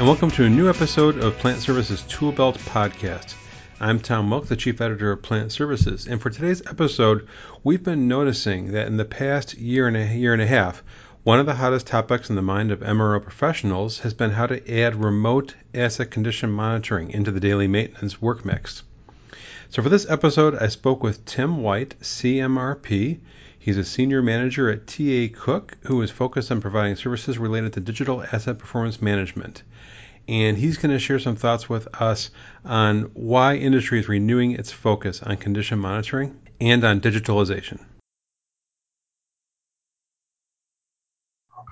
And welcome to a new episode of Plant Services Tool Belt Podcast. I'm Tom Moak, the Chief Editor of Plant Services, and for today's episode, we've been noticing that in the past year and a year and a half, one of the hottest topics in the mind of MRO professionals has been how to add remote asset condition monitoring into the daily maintenance work mix. So for this episode, I spoke with Tim White, CMRP, He's a senior manager at TA Cook, who is focused on providing services related to digital asset performance management. And he's going to share some thoughts with us on why industry is renewing its focus on condition monitoring and on digitalization.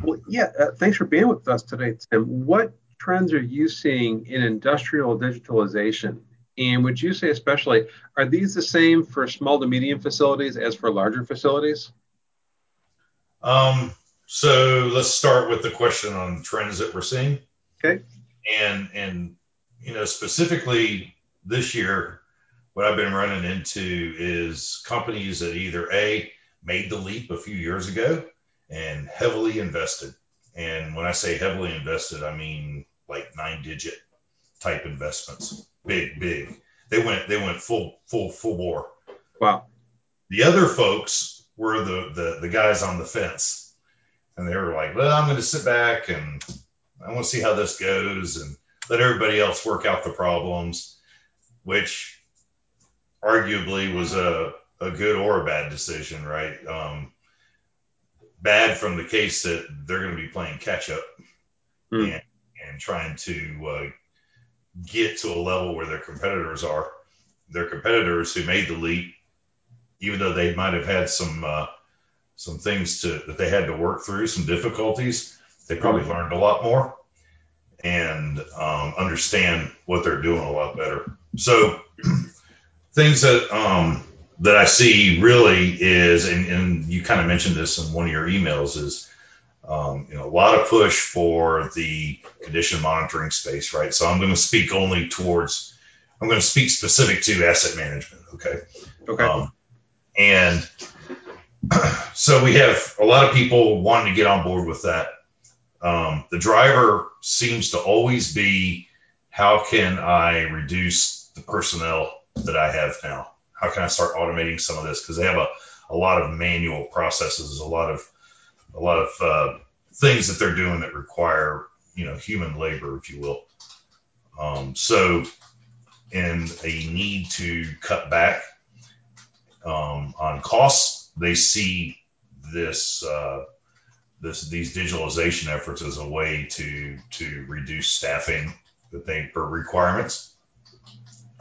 Well, yeah, uh, thanks for being with us today, Tim. What trends are you seeing in industrial digitalization? And would you say, especially, are these the same for small to medium facilities as for larger facilities? Um, so let's start with the question on trends that we're seeing. Okay. And and you know specifically this year, what I've been running into is companies that either a made the leap a few years ago and heavily invested. And when I say heavily invested, I mean like nine digit type investments big, big. They went they went full full full bore. Wow. The other folks were the the, the guys on the fence, and they were like, "Well, I'm going to sit back and I want to see how this goes and let everybody else work out the problems," which arguably was a a good or a bad decision, right? Um, bad from the case that they're going to be playing catch up mm. and, and trying to uh, get to a level where their competitors are. Their competitors who made the leap, even though they might have had some uh, some things to that they had to work through, some difficulties, they probably learned a lot more and um, understand what they're doing a lot better. So things that um, that I see really is, and, and you kind of mentioned this in one of your emails, is um, you know, a lot of push for the condition monitoring space, right? So I'm going to speak only towards, I'm going to speak specific to asset management. Okay. Okay. Um, and so we have a lot of people wanting to get on board with that. Um, the driver seems to always be how can I reduce the personnel that I have now? How can I start automating some of this? Because they have a, a lot of manual processes, a lot of a lot of uh, things that they're doing that require you know human labor, if you will. Um, so, in a need to cut back um, on costs, they see this uh, this these digitalization efforts as a way to to reduce staffing that they per requirements,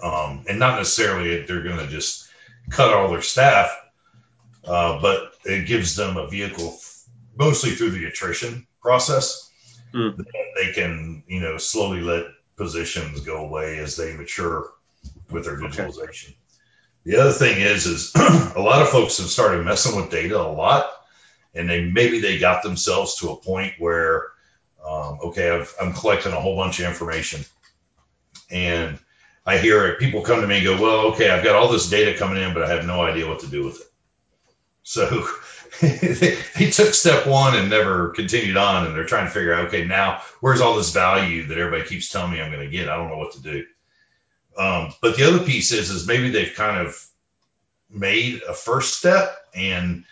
um, and not necessarily they're going to just cut all their staff, uh, but it gives them a vehicle mostly through the attrition process. Mm. They can, you know, slowly let positions go away as they mature with their digitalization. Okay. The other thing is, is a lot of folks have started messing with data a lot, and they maybe they got themselves to a point where, um, okay, I've, I'm collecting a whole bunch of information, and I hear it. People come to me and go, well, okay, I've got all this data coming in, but I have no idea what to do with it. So they took step one and never continued on, and they're trying to figure out, okay, now where's all this value that everybody keeps telling me I'm going to get? I don't know what to do. Um, but the other piece is, is maybe they've kind of made a first step, and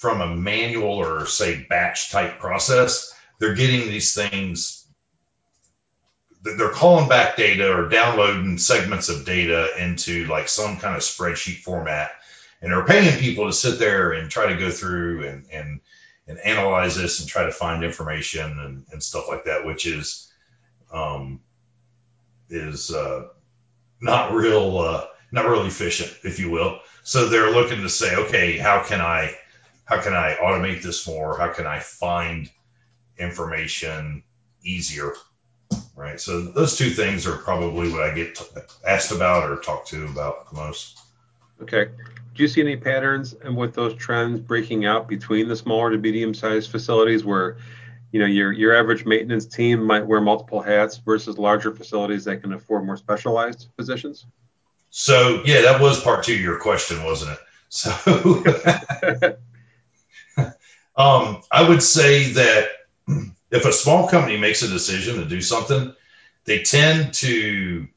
from a manual or say batch type process, they're getting these things. They're calling back data or downloading segments of data into like some kind of spreadsheet format and they're paying people to sit there and try to go through and and and analyze this and try to find information and, and stuff like that, which is um, is uh, not real uh, not real efficient, if you will. So they're looking to say, okay, how can I how can I automate this more? How can I find information easier? Right. So those two things are probably what I get t- asked about or talked to about the most. Okay do you see any patterns and with those trends breaking out between the smaller to medium sized facilities where you know your your average maintenance team might wear multiple hats versus larger facilities that can afford more specialized positions so yeah that was part two of your question wasn't it so um, i would say that if a small company makes a decision to do something, they tend to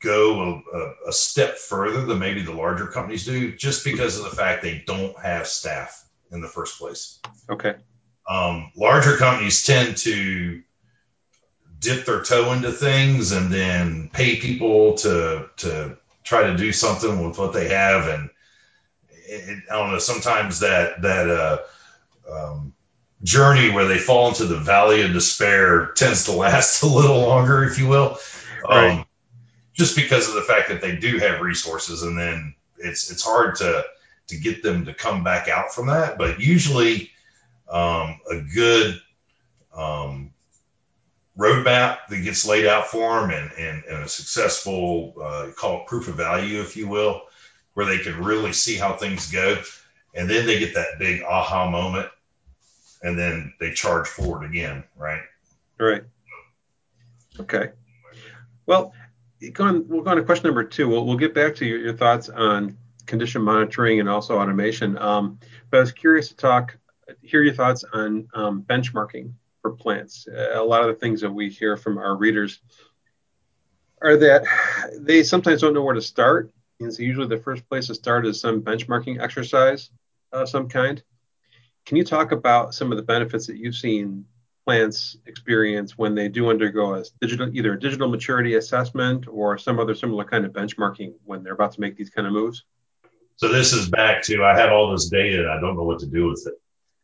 go a, a, step further than maybe the larger companies do, just because of the fact they don't have staff in the first place. Okay. Um, larger companies tend to dip their toe into things and then pay people to to try to do something with what they have, and it, I don't know. Sometimes that that uh, um, journey where they fall into the valley of despair tends to last a little longer, if you will. Right. Um, just because of the fact that they do have resources and then it's it's hard to to get them to come back out from that but usually um, a good um, roadmap that gets laid out for them and, and, and a successful uh, call it proof of value if you will where they can really see how things go and then they get that big aha moment and then they charge forward again right right okay well going, we'll go on to question number two. We'll, we'll get back to your, your thoughts on condition monitoring and also automation. Um, but I was curious to talk, hear your thoughts on um, benchmarking for plants. Uh, a lot of the things that we hear from our readers are that they sometimes don't know where to start. And so usually the first place to start is some benchmarking exercise of some kind. Can you talk about some of the benefits that you've seen plants experience when they do undergo a digital either a digital maturity assessment or some other similar kind of benchmarking when they're about to make these kind of moves? So this is back to i have all this data and i don't know what to do with it.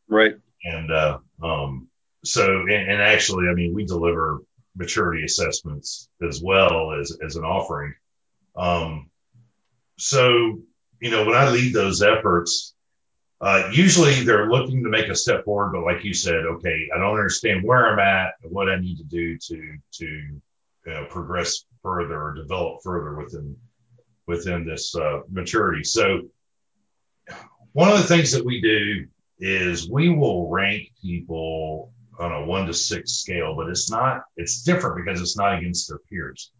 Right. And uh, um, so and, and, actually i mean we deliver maturity assessments as well as as an offering. Um, so you know when i lead those efforts uh, usually they're looking to make a step forward, but like you said, okay, I don't understand where I'm at, what I need to do to to you know, progress further or develop further within within this uh, maturity. So one of the things that we do is we will rank people on a one to six scale, but it's not it's different because it's not against their peers,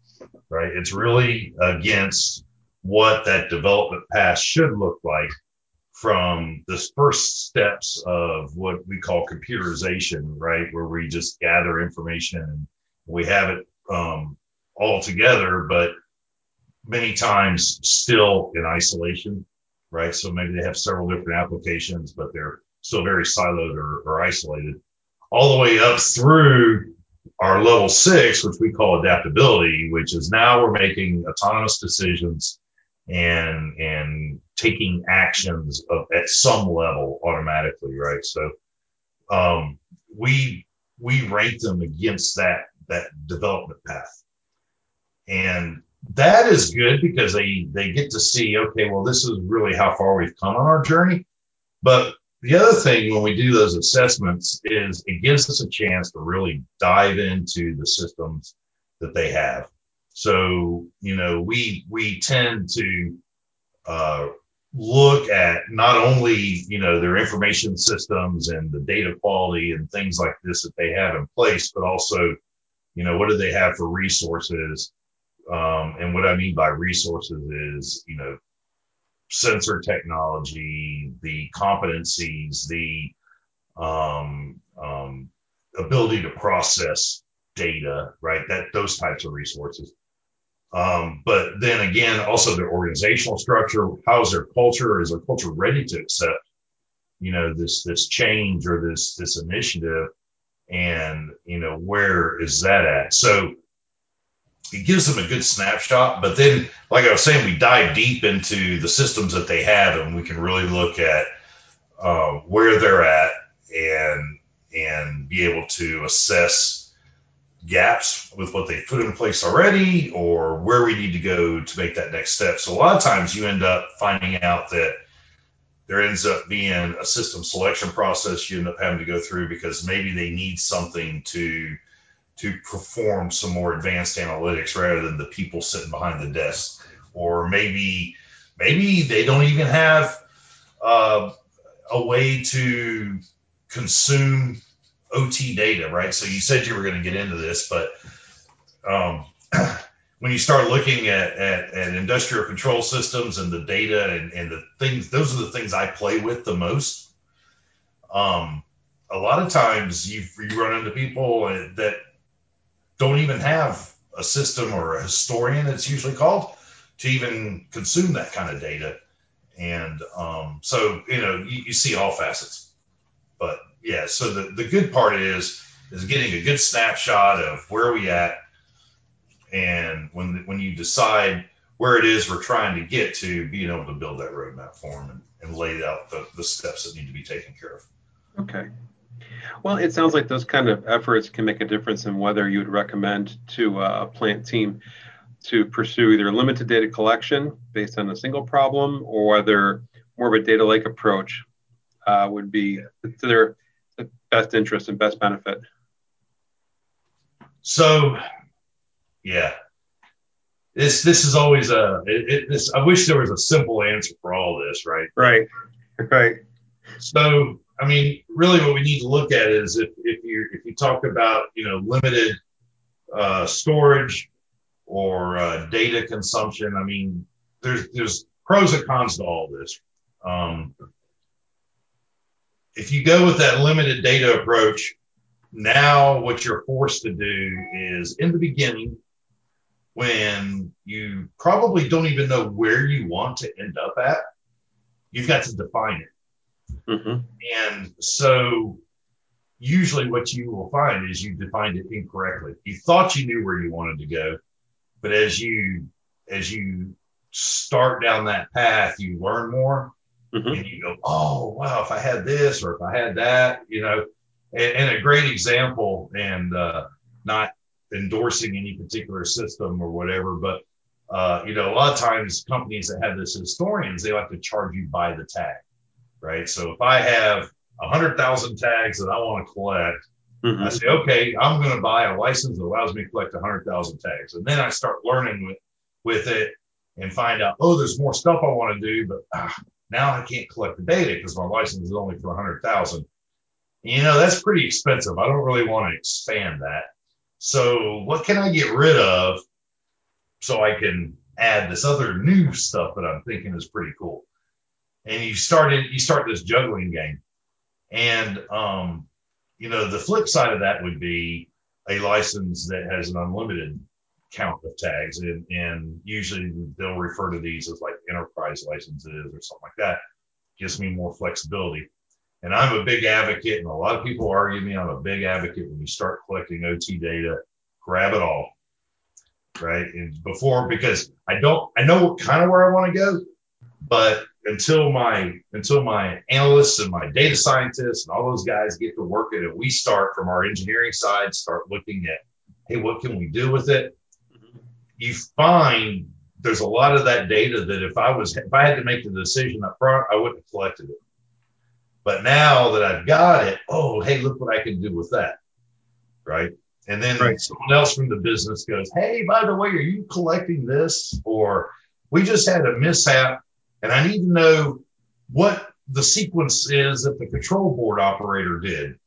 right? It's really against what that development path should look like from the first steps of what we call computerization, right? Where we just gather information and we have it um, all together, but many times still in isolation, right? So maybe they have several different applications, but they're still very siloed or, or isolated. All the way up through our level six, which we call adaptability, which is now we're making autonomous decisions and and taking actions of, at some level automatically, right? So um, we we rank them against that that development path, and that is good because they they get to see okay, well, this is really how far we've come on our journey. But the other thing when we do those assessments is it gives us a chance to really dive into the systems that they have so, you know, we, we tend to, uh, look at not only, you know, their information systems and the data quality and things like this that they have in place, but also, you know, what do they have for resources? Um, and what I mean by resources is, you know, sensor technology, the competencies, the um, um, ability to process data, right? That those types of resources. Um, but then again, also their organizational structure. How is their culture? Is their culture ready to accept, you know, this this change or this this initiative? And you know, where is that at? So it gives them a good snapshot. But then, like I was saying, we dive deep into the systems that they have, and we can really look at uh, where they're at and and be able to assess gaps with what they've put in place already or where we need to go to make that next step. So a lot of times you end up finding out that there ends up being a system selection process you end up having to go through because maybe they need something to to perform some more advanced analytics rather than the people sitting behind the desk or maybe maybe they don't even have uh, a way to consume OT data, right? So you said you were going to get into this, but um, when you start looking at, at, at, industrial control systems and the data and, and the things, those are the things I play with the most. Um, a lot of times you run into people that don't even have a system or a historian, it's usually called, to even consume that kind of data. And um, so, you know, you, you, see all facets. Yeah, so the, the good part is is getting a good snapshot of where we at, and when when you decide where it is we're trying to get to, being able to build that roadmap for them and, and lay out the, the steps that need to be taken care of. Okay. Well, it sounds like those kind of efforts can make a difference in whether you would recommend to a plant team to pursue either limited data collection based on a single problem or whether more of a data lake approach uh, would be to their best interest and best benefit. So, yeah, this this is always a it, it, this. I wish there was a simple answer for all this, right? Right, right. So I mean, really, what we need to look at is if, if you if you talk about you know limited uh, storage or uh, data consumption. I mean, there's there's pros and cons to all this. Um, if you go with that limited data approach, now what you're forced to do is in the beginning, when you probably don't even know where you want to end up at, you've got to define it. Mm-hmm. And so usually what you will find is you defined it incorrectly. You thought you knew where you wanted to go, but as you as you start down that path, you learn more mm-hmm. and you go, oh wow, if I had this or if I had that, you know. And, and a great example, and uh, not endorsing any particular system or whatever, but uh, you know, a lot of times companies that have this historians, they like to charge you by the tag right? So if I have a hundred thousand tags that I want to collect, mm-hmm. I say, okay, I'm going to buy a license that allows me to collect a hundred thousand tags, and then I start learning with with it and find out, oh, there's more stuff I want to do, but ah, now I can't collect the data because my license is only for a hundred thousand. You know, that's pretty expensive. I don't really want to expand that. So what can I get rid of so I can add this other new stuff that I'm thinking is pretty cool? and you started you start this juggling game and um, you know the flip side of that would be a license that has an unlimited count of tags and, and usually they'll refer to these as like licenses or something like that gives me more flexibility. And i'm a big advocate and a lot of people argue me i'm a big advocate when you start collecting ot data grab it all right? And before because i don't i know kind of where i want to go but until my until my analysts and my data scientists and all those guys get to work it and we start from our engineering side start looking at hey what can we do with it? Mm-hmm. You find there's a lot of that data that if i was if i had to make the decision up front i wouldn't have collected it but now that i've got it oh hey look what i can do with that right and then right. someone else from the business goes hey by the way are you collecting this or we just had a mishap and I need to know what the sequence is that the control board operator did,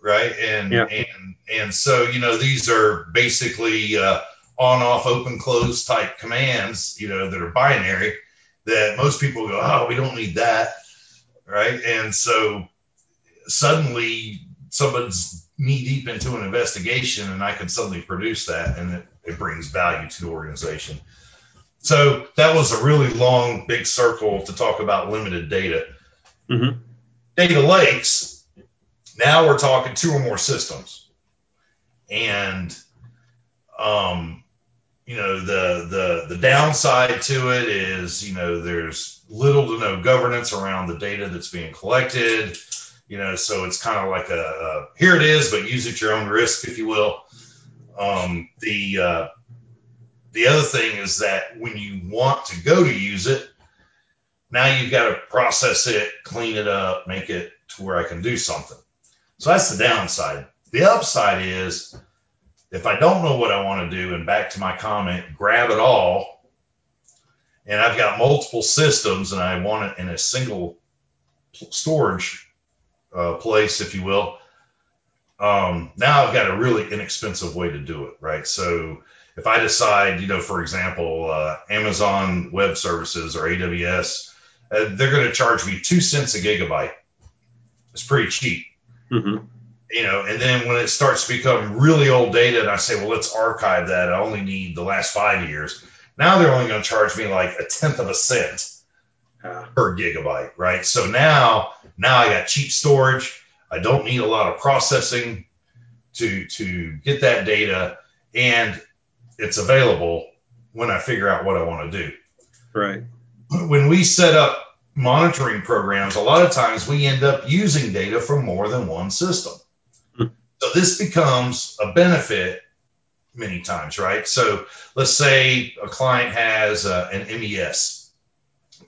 right? And yeah. and and so you know these are basically uh, on off open close type commands, you know, that are binary that most people go, oh, we don't need that, right? And so suddenly someone's knee deep into an investigation, and I can suddenly produce that, and it, it brings value to the organization. So that was a really long, big circle to talk about limited data. Mm-hmm. Data lakes, now we're talking two or more systems. And, um, you know, the, the, the downside to it is, you know, there's little to no governance around the data that's being collected. You know, so it's kind of like a, a here it is, but use it at your own risk, if you will. Um, the, uh, the other thing is that when you want to go to use it, now you've got to process it, clean it up, make it to where I can do something. So that's the downside. The upside is if I don't know what I want to do, and back to my comment, grab it all, and I've got multiple systems and I want it in a single storage uh, place, if you will. Um, now I've got a really inexpensive way to do it, right? So if I decide, you know, for example, uh, Amazon Web Services or AWS, uh, they're going to charge me two cents a gigabyte. It's pretty cheap. Mm-hmm. You know, and then when it starts to become really old data, and I say, well, let's archive that. I only need the last five years. Now they're only going to charge me like a tenth of a cent uh-huh. per gigabyte, right? So now, now I got cheap storage. I don't need a lot of processing to to get that data, and it's available when I figure out what I want to do. Right. When we set up monitoring programs, a lot of times we end up using data from more than one system. So this becomes a benefit many times, right? So let's say a client has uh, an MES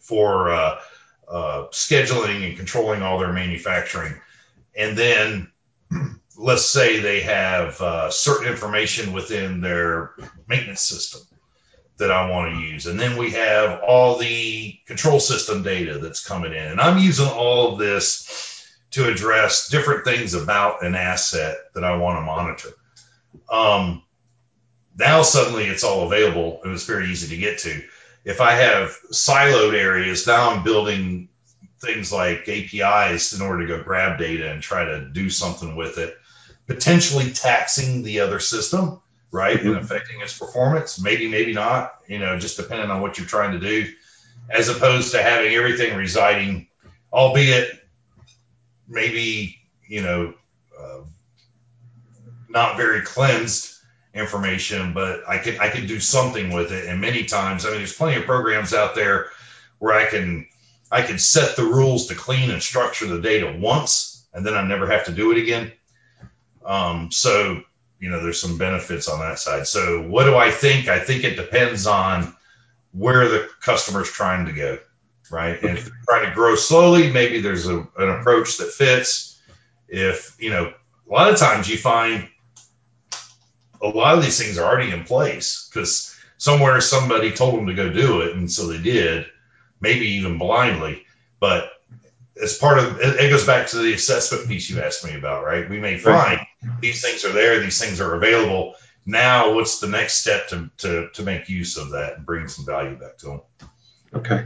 for uh, uh, scheduling and controlling all their manufacturing. And then let's say they have uh, certain information within their maintenance system that I want to use. And then we have all the control system data that's coming in. And I'm using all of this to address different things about an asset that I want to monitor. Um, now suddenly it's all available and it's very easy to get to. If I have siloed areas, now I'm building things like APIs in order to go grab data and try to do something with it, potentially taxing the other system, right, mm-hmm. and affecting its performance. Maybe, maybe not, you know, just depending on what you're trying to do, as opposed to having everything residing, albeit maybe, you know, uh, not very cleansed information, but I can I can do something with it. And many times, I mean, there's plenty of programs out there where I can I can set the rules to clean and structure the data once, and then I never have to do it again. Um, so you know, there's some benefits on that side. So what do I think? I think it depends on where the customer's trying to go, right? And if they're trying to grow slowly, maybe there's a, an approach that fits. If you know, a lot of times you find a lot of these things are already in place because somewhere somebody told them to go do it, and so they did, maybe even blindly. But as part of it, goes back to the assessment piece you asked me about, right? We may find these things are there, these things are available. Now, what's the next step to, to, to make use of that and bring some value back to them? Okay.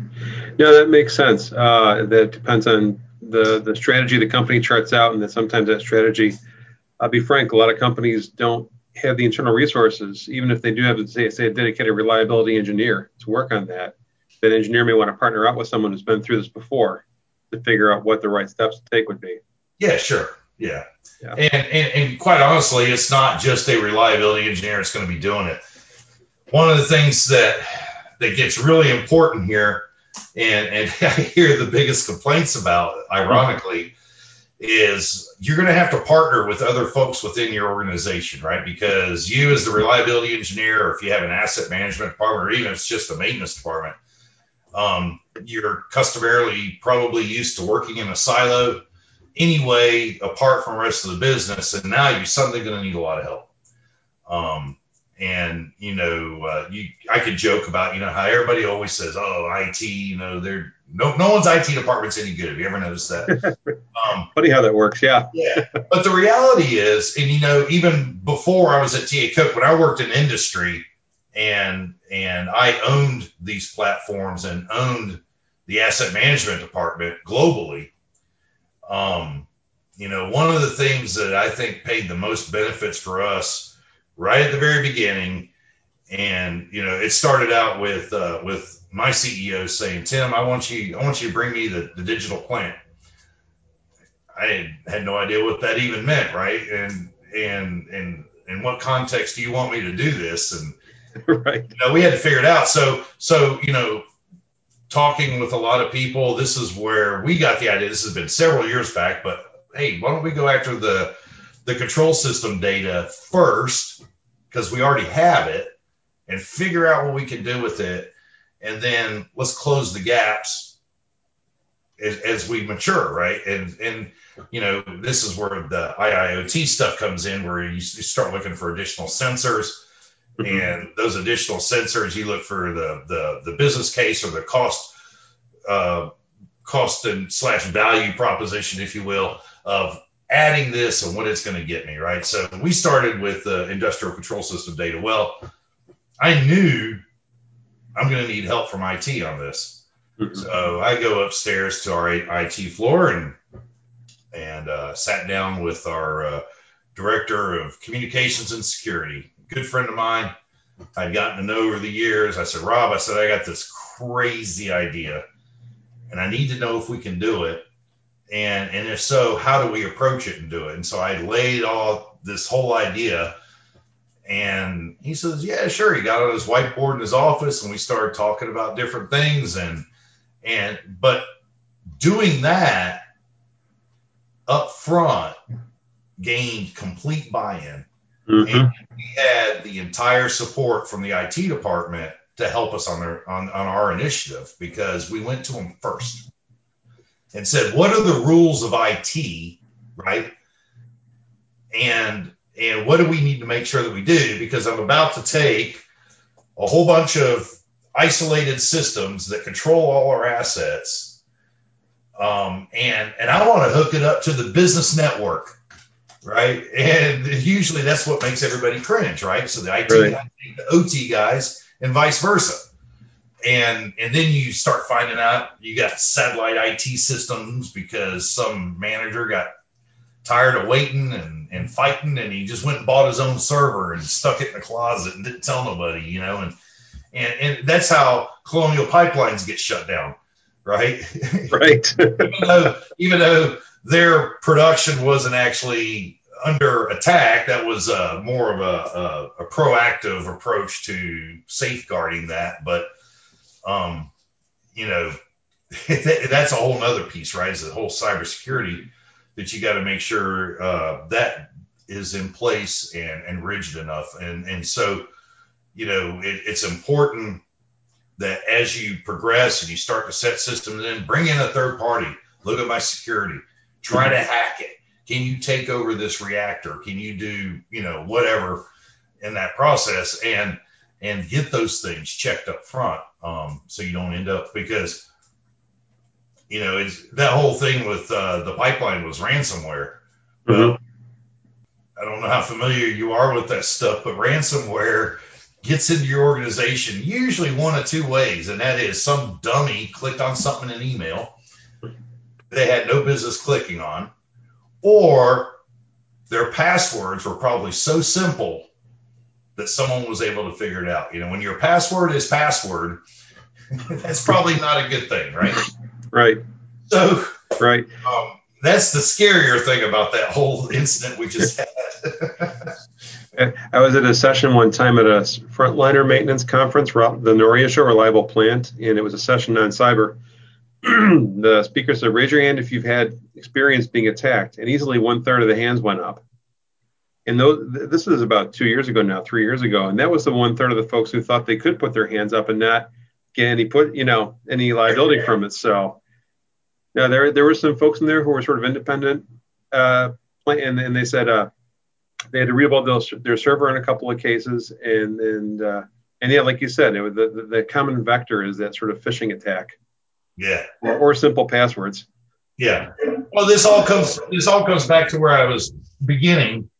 No, that makes sense. Uh, that depends on the, the strategy the company charts out, and that sometimes that strategy, I'll be frank, a lot of companies don't have the internal resources, even if they do have, say, say a dedicated reliability engineer to work on that, that engineer may want to partner up with someone who's been through this before to figure out what the right steps to take would be. Yeah, sure. Yeah. yeah. And, and, and quite honestly, it's not just a reliability engineer that's going to be doing it. One of the things that that gets really important here, and, and I hear the biggest complaints about, ironically, is you're going to have to partner with other folks within your organization, right? Because you, as the reliability engineer, or if you have an asset management department, or even if it's just a maintenance department, um, you're customarily probably used to working in a silo anyway, apart from the rest of the business, and now you're suddenly going to need a lot of help. Um, and you know, uh, you I could joke about you know how everybody always says, "Oh, IT," you know, they're no no one's IT department's any good. Have you ever noticed that? Um, Funny how that works, yeah. yeah, but the reality is, and you know, even before I was at TA Cook, when I worked in industry, and and I owned these platforms and owned the asset management department globally. Um, you know, one of the things that I think paid the most benefits for us right at the very beginning, and you know, it started out with uh, with my CEO saying, "Tim, I want you, I want you to bring me the, the digital plant." I had, had no idea what that even meant, right? And and and in what context do you want me to do this? And right. You know, we had to figure it out. So, so you know, talking with a lot of people, this is where we got the idea. This has been several years back, but hey, why don't we go after the the control system data first because we already have it and figure out what we can do with it, and then let's close the gaps as, as we mature, right? And and you know, this is where the IIoT stuff comes in, where you, start looking for additional sensors Mm-hmm. And those additional sensors, you look for the the, the business case or the cost uh, cost and slash value proposition, if you will, of adding this and what it's going to get me, right? So we started with the industrial control system data. Well, I knew I'm going to need help from IT on this. Mm-hmm. So I go upstairs to our IT floor and and uh, sat down with our uh, director of communications and security, good friend of mine. I'd gotten to know over the years. I said, Rob, I said, I got this crazy idea and I need to know if we can do it. And, and if so, how do we approach it and do it? And so I laid all this whole idea and he says, yeah, sure. He got on his whiteboard in his office and we started talking about different things. And, and, but doing that up front gained complete buy-in. Mm-hmm. And we had the entire support from the IT department to help us on their on, on our initiative because we went to them first and said, what are the rules of IT, right? And and what do we need to make sure that we do? Because I'm about to take a whole bunch of isolated systems that control all our assets, um, and and I want to hook it up to the business network, right? And usually that's what makes everybody cringe, right? So the IT right. the OT guys, and vice versa. And and then you start finding out you got satellite IT systems because some manager got tired of waiting and, and fighting and he just went and bought his own server and stuck it in the closet and didn't tell nobody, you know, and and, and that's how colonial pipelines get shut down, right? Right. even though even though their production wasn't actually under attack, that was uh, more of a, a, a, proactive approach to safeguarding that. But, um, you know, that's a whole other piece, right? Is the whole cybersecurity that you got to make sure uh, that is in place and, and rigid enough. And, and so, you know, it, it's important that as you progress and you start to set systems in, bring in a third party, look at my security, try to hack it can you take over this reactor? Can you do, you know, whatever in that process and and get those things checked up front um, so you don't end up because you know it's that whole thing with uh, the pipeline was ransomware. Mm-hmm. Well, I don't know how familiar you are with that stuff, but ransomware gets into your organization usually one of two ways, and that is some dummy clicked on something in an email they had no business clicking on, or their passwords were probably so simple that someone was able to figure it out. You know, when your password is password, that's probably not a good thing, right? Right. So, right. Um, that's the scarier thing about that whole incident we just had. I was at a session one time at a frontliner maintenance conference, the Noria Show Reliable Plant, and it was a session on cyber. the speaker said, raise your hand if you've had experience being attacked. And easily one third of the hands went up. And those, this is about two years ago now, three years ago. And that was the one third of the folks who thought they could put their hands up and not get any put, you know, any liability from it. So yeah, there, there were some folks in there who were sort of independent, uh, and, and they said, uh, they had to rebuild their, their server in a couple of cases. And, and, uh, and yeah, like you said, it was the, the, the common vector is that sort of phishing attack. Yeah. Or, or simple passwords. Yeah. Well, this all comes this all comes back to where I was beginning,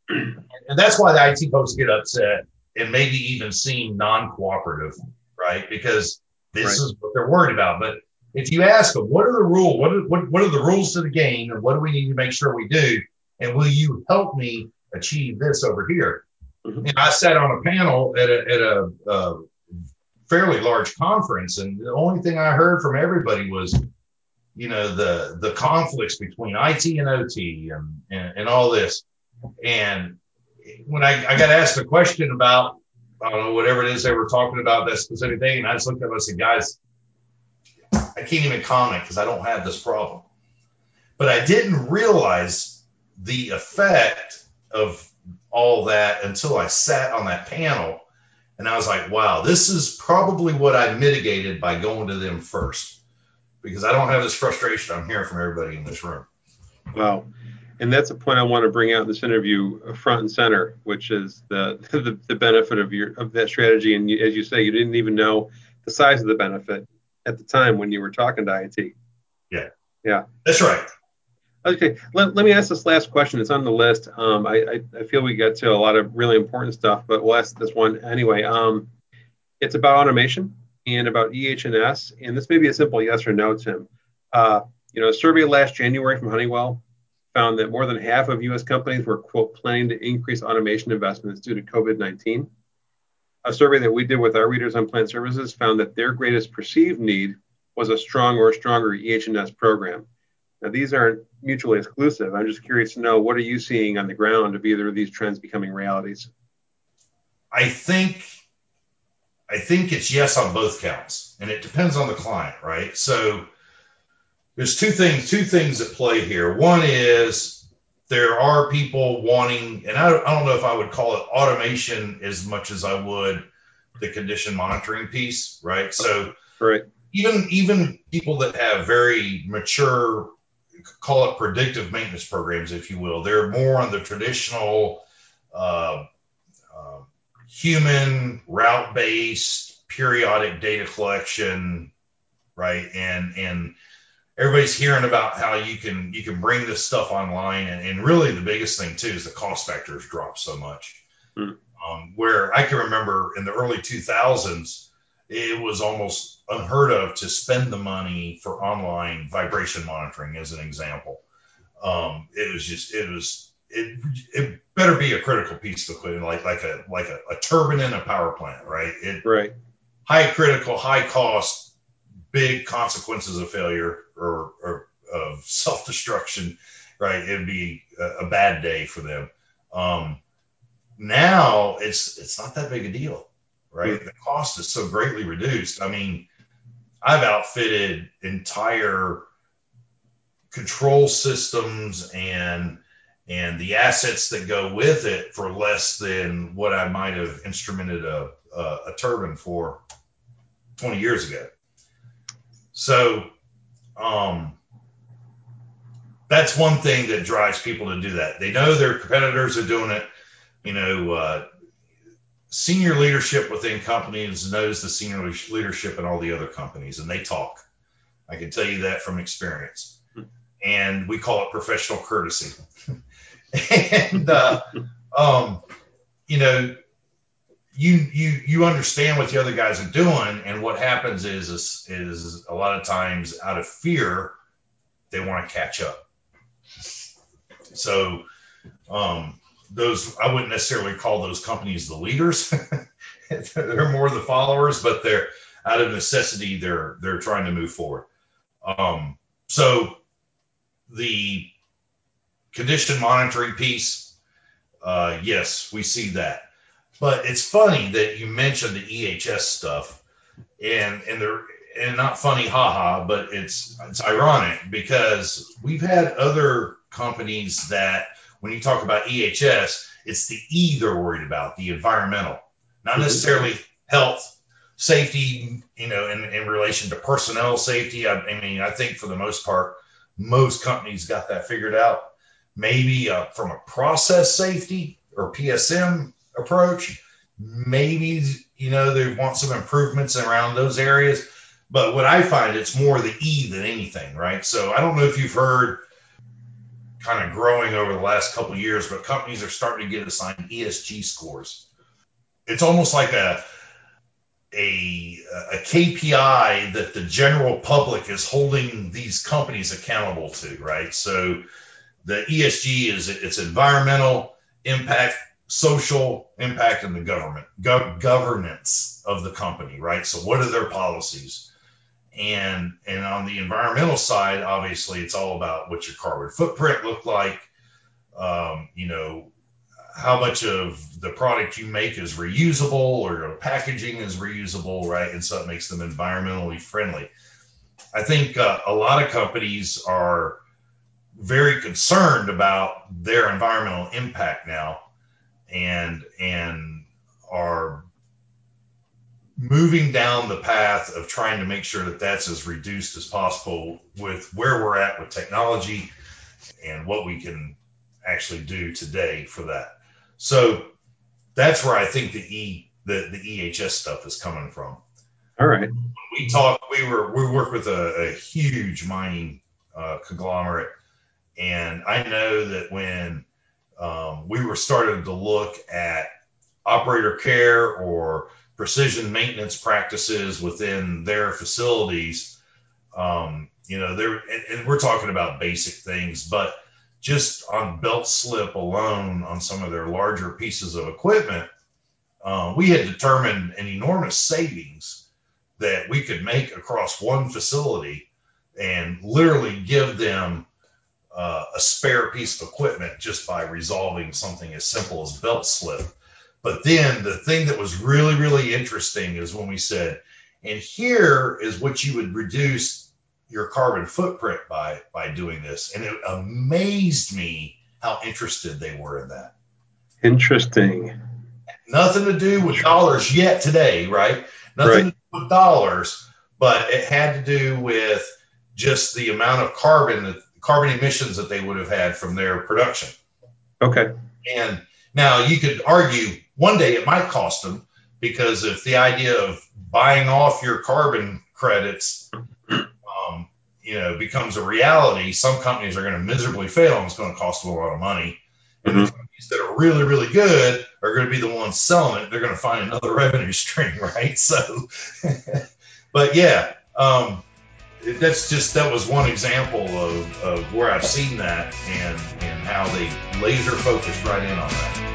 and that's why the IT folks get upset and maybe even seem non-cooperative, right? Because this right. is what they're worried about. But if you ask them, what are the rules? What are, what, what are the rules to the game, and what do we need to make sure we do? And will you help me achieve this over here? Mm-hmm. And I sat on a panel at a, at a, a fairly large conference, and the only thing I heard from everybody was, you know, the the conflicts between IT and OT and and, and all this. And when I, I got asked a question about I don't know whatever it is they were talking about that specific thing, and I just looked at them and said, guys, I can't even comment because I don't have this problem. But I didn't realize the effect of all that until I sat on that panel and I was like, wow, this is probably what I mitigated by going to them first because I don't have this frustration I'm hearing from everybody in this room. Wow. And that's a point I want to bring out in this interview uh, front and center, which is the, the, the benefit of your of that strategy. And you, as you say, you didn't even know the size of the benefit at the time when you were talking to IT. Yeah. Yeah. That's right. Okay, let, let me ask this last question. It's on the list. Um, I, I, I, feel we got to a lot of really important stuff, but we'll ask this one anyway. Um, it's about automation and about EH&S, and this may be a simple yes or no, Tim. Uh, you know, a survey last January from Honeywell found that more than half of U.S. companies were, quote, planning to increase automation investments due to COVID 19. A survey that we did with our readers on plant services found that their greatest perceived need was a strong or stronger EH&S program. Now, these aren't mutually exclusive. I'm just curious to know what are you seeing on the ground of either of these trends becoming realities? I think I think it's yes on both counts, and it depends on the client, right? So there's two things two things at play here. One is there are people wanting, and I, I don't know if I would call it automation as much as I would the condition monitoring piece, right? So right. even even people that have very mature, call it predictive maintenance programs, if you will, they're more on the traditional uh, uh, human route based periodic data collection, right? And and everybody's hearing about how you can you can bring this stuff online. And, and really the biggest thing too is the cost factors drop so much. Mm. um, where i can remember in the early 2000s it was almost unheard of to spend the money for online vibration monitoring as an example. Um, it was just it was it, it better be a critical piece of equipment like like a like a, a turbine in a power plant right? It right. High critical high cost big consequences of failure or, or of self destruction, right? It'd be a, a, bad day for them. Um, now it's it's not that big a deal, right? Mm-hmm. The cost is so greatly reduced. I mean, I've outfitted entire control systems and and the assets that go with it for less than what I might have instrumented a, a, a turbine for 20 years ago. So, um, that's one thing that drives people to do that. They know their competitors are doing it. You know, uh, senior leadership within companies knows the senior leadership in all the other companies, and they talk. I can tell you that from experience. And we call it professional courtesy. and, uh, um, you know, you you you understand what the other guys are doing, and what happens is is, is a lot of times out of fear, they want to catch up. So um, those I wouldn't necessarily call those companies the leaders. they're more the followers, but they're out of necessity. They're they're trying to move forward. Um, so the condition monitoring piece, uh, yes, we see that. But it's funny that you mentioned the EHS stuff, and and they're and not funny, haha, but it's it's ironic because we've had other companies that when you talk about EHS, it's the E they're worried about, the environmental, not mm-hmm. necessarily health, safety, you know, in, in relation to personnel safety. I, I mean, I think for the most part, most companies got that figured out. Maybe uh, from a process safety or PSM approach. Maybe, you know, they want some improvements around those areas. But what I find, it's more the E than anything, right? So I don't know if you've heard kind of growing over the last couple years, but companies are starting to get assigned ESG scores. It's almost like a a, a KPI that the general public is holding these companies accountable to, right? So the ESG is it's environmental impact, social impact in the government, go- governance of the company, right? So what are their policies? And and on the environmental side, obviously, it's all about what your carbon footprint look like. Um, you know, how much of the product you make is reusable or your packaging is reusable, right? And so it makes them environmentally friendly. I think uh, a lot of companies are very concerned about their environmental impact now and and are moving down the path of trying to make sure that that's as reduced as possible with where we're at with technology and what we can actually do today for that. So that's where I think the E the, the EHS stuff is coming from. All right. We talk. We were we work with a, a huge mining uh, conglomerate, and I know that when um, we were starting to look at operator care or precision maintenance practices within their facilities. Um, you know, there and, and, we're talking about basic things, but just on belt slip alone on some of their larger pieces of equipment, uh, we had determined an enormous savings that we could make across one facility and literally give them uh, a spare piece of equipment just by resolving something as simple as belt slip. But then the thing that was really, really interesting is when we said, and here is what you would reduce your carbon footprint by by doing this. And it amazed me how interested they were in that. Interesting. Nothing to do with dollars yet today, right? Nothing right. to do with dollars, but it had to do with just the amount of carbon that carbon emissions that they would have had from their production. Okay. And now you could argue one day it might cost them because if the idea of buying off your carbon credits, um, you know, becomes a reality, some companies are going to miserably fail and it's going to cost them a lot of money. And mm-hmm. the companies that are really, really good are going to be the ones selling it. They're going to find another revenue stream, right? So, but yeah, um, that's just that was one example of, of where I've seen that and and how they laser focused right in on that.